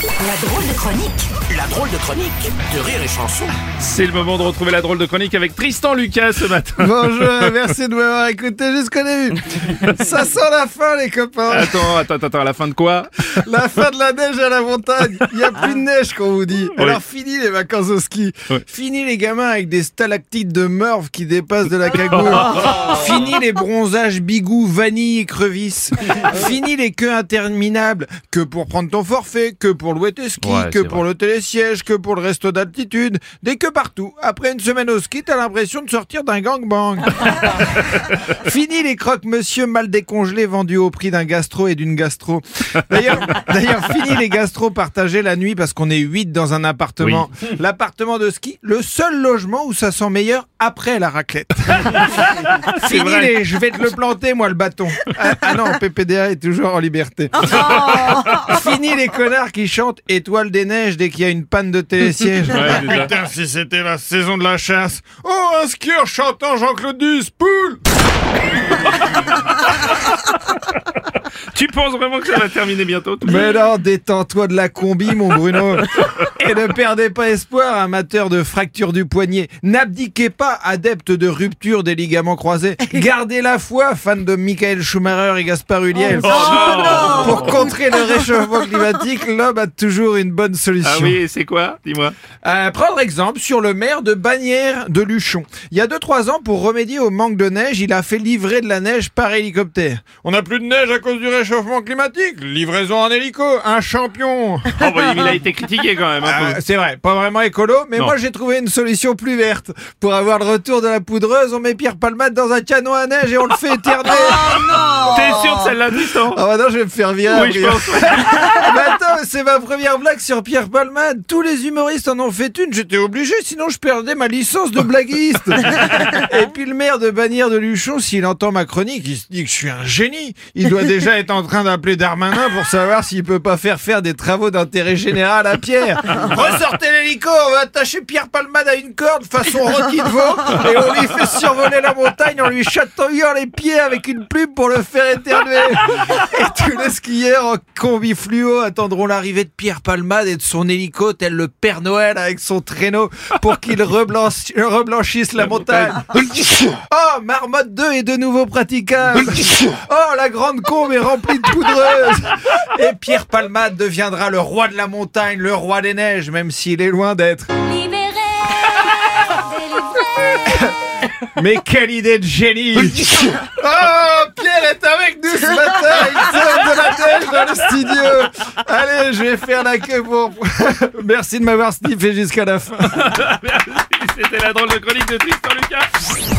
La drôle de chronique, la drôle de chronique de Rire et Chanson. C'est le moment de retrouver la drôle de chronique avec Tristan Lucas ce matin. Bonjour, merci de m'avoir écouté jusqu'au début. Ça sent la fin, les copains. Attends, attends, attends, la fin de quoi? La fin de la neige à la montagne. Il n'y a plus de neige, qu'on vous dit. Alors, fini les vacances au ski. Ouais. Fini les gamins avec des stalactites de morve qui dépassent de la cagoule. fini les bronzages bigou, vanille et crevisses. fini les queues interminables. Que pour prendre ton forfait, que pour louer tes skis, Ouais, que pour le télésiège, que pour le resto d'altitude. Des que partout. Après une semaine au ski, t'as l'impression de sortir d'un gangbang. Fini les croque-monsieur mal décongelés vendus au prix d'un gastro et d'une gastro. D'ailleurs, d'ailleurs, fini les gastro partagés la nuit parce qu'on est 8 dans un appartement. L'appartement de ski, le seul logement où ça sent meilleur après la raclette. fini vrai. les je vais te le planter moi le bâton. Ah, ah non, PPDA est toujours en liberté. fini les connards qui chantent Étoile des neiges dès qu'il y a une panne de télésiège. Ouais. Putain, si c'était la saison de la chasse. Oh, un skieur chantant Jean-Claude Duss, poule Tu penses vraiment que ça va terminer bientôt tout Mais non, détends-toi de la combi, mon Bruno. Et ne perdez pas espoir, amateur de fracture du poignet. N'abdiquez pas, adepte de rupture des ligaments croisés. Gardez la foi, fan de Michael Schumacher et Gaspard Ulliel. Oh non Pour contrer le réchauffement climatique, l'homme a toujours une bonne solution. Ah oui, c'est quoi Dis-moi. Euh, prendre exemple sur le maire de Bagnères de Luchon. Il y a 2-3 ans, pour remédier au manque de neige, il a fait livrer de la neige par hélicoptère. On n'a plus de neige à cause du réchauffement climatique. Livraison en hélico, un champion. Oh, bah, il a été critiqué quand même. un Ah, peu. c'est vrai, pas vraiment écolo, mais Non. moi j'ai trouvé une solution plus verte. Pour avoir le retour de la poudreuse, on met Pierre Palmade dans un canon à neige et on le fait éterner. T'es sûr de celle-là, Tristan Ah bah non, je vais me faire virer. Oui, je pense. Mais attends, c'est ma première blague sur Pierre Palmade. Tous les humoristes en ont fait une, j'étais obligé, sinon je perdais ma licence de blaguiste. Et puis le maire de Bagnères de Luchon, s'il entend ma chronique, il se dit que je suis un génie. Il doit déjà être en train d'appeler Darmanin pour savoir s'il peut pas faire faire des travaux d'intérêt général à Pierre. Ressortez l'hélico, on va attacher Pierre Palmade à une corde façon rôti de veau et on lui fait survoler la montagne en lui chatouillant les pieds avec une plume pour le faire éternuer. Et tous les skieurs en combi fluo attendront l'arrivée de Pierre Palmade et de son hélico tel le Père Noël avec son traîneau pour qu'il reblanchi- reblanchisse la montagne. Oh, Marmotte 2 est de nouveau praticable. Oh, la grande combe est remplie poudreuse. Et Pierre Palmade deviendra le roi de la montagne, le roi des neiges, même s'il est loin d'être. Libéré. Mais quelle idée de génie Oh, Pierre est avec nous ce matin Il sort de la neige dans le studio Allez, je vais faire la queue pour... Merci de m'avoir sniffé jusqu'à la fin Merci, C'était la drôle de chronique de Tristan Lucas.